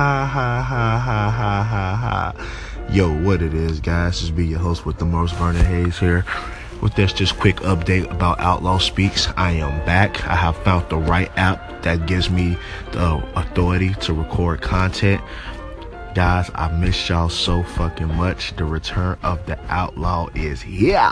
ha ha ha ha ha ha ha. Yo, what it is, guys? Just be your host with the most, Vernon Hayes here. With this just quick update about Outlaw Speaks, I am back. I have found the right app that gives me the authority to record content. Guys, I miss y'all so fucking much. The return of the outlaw is here.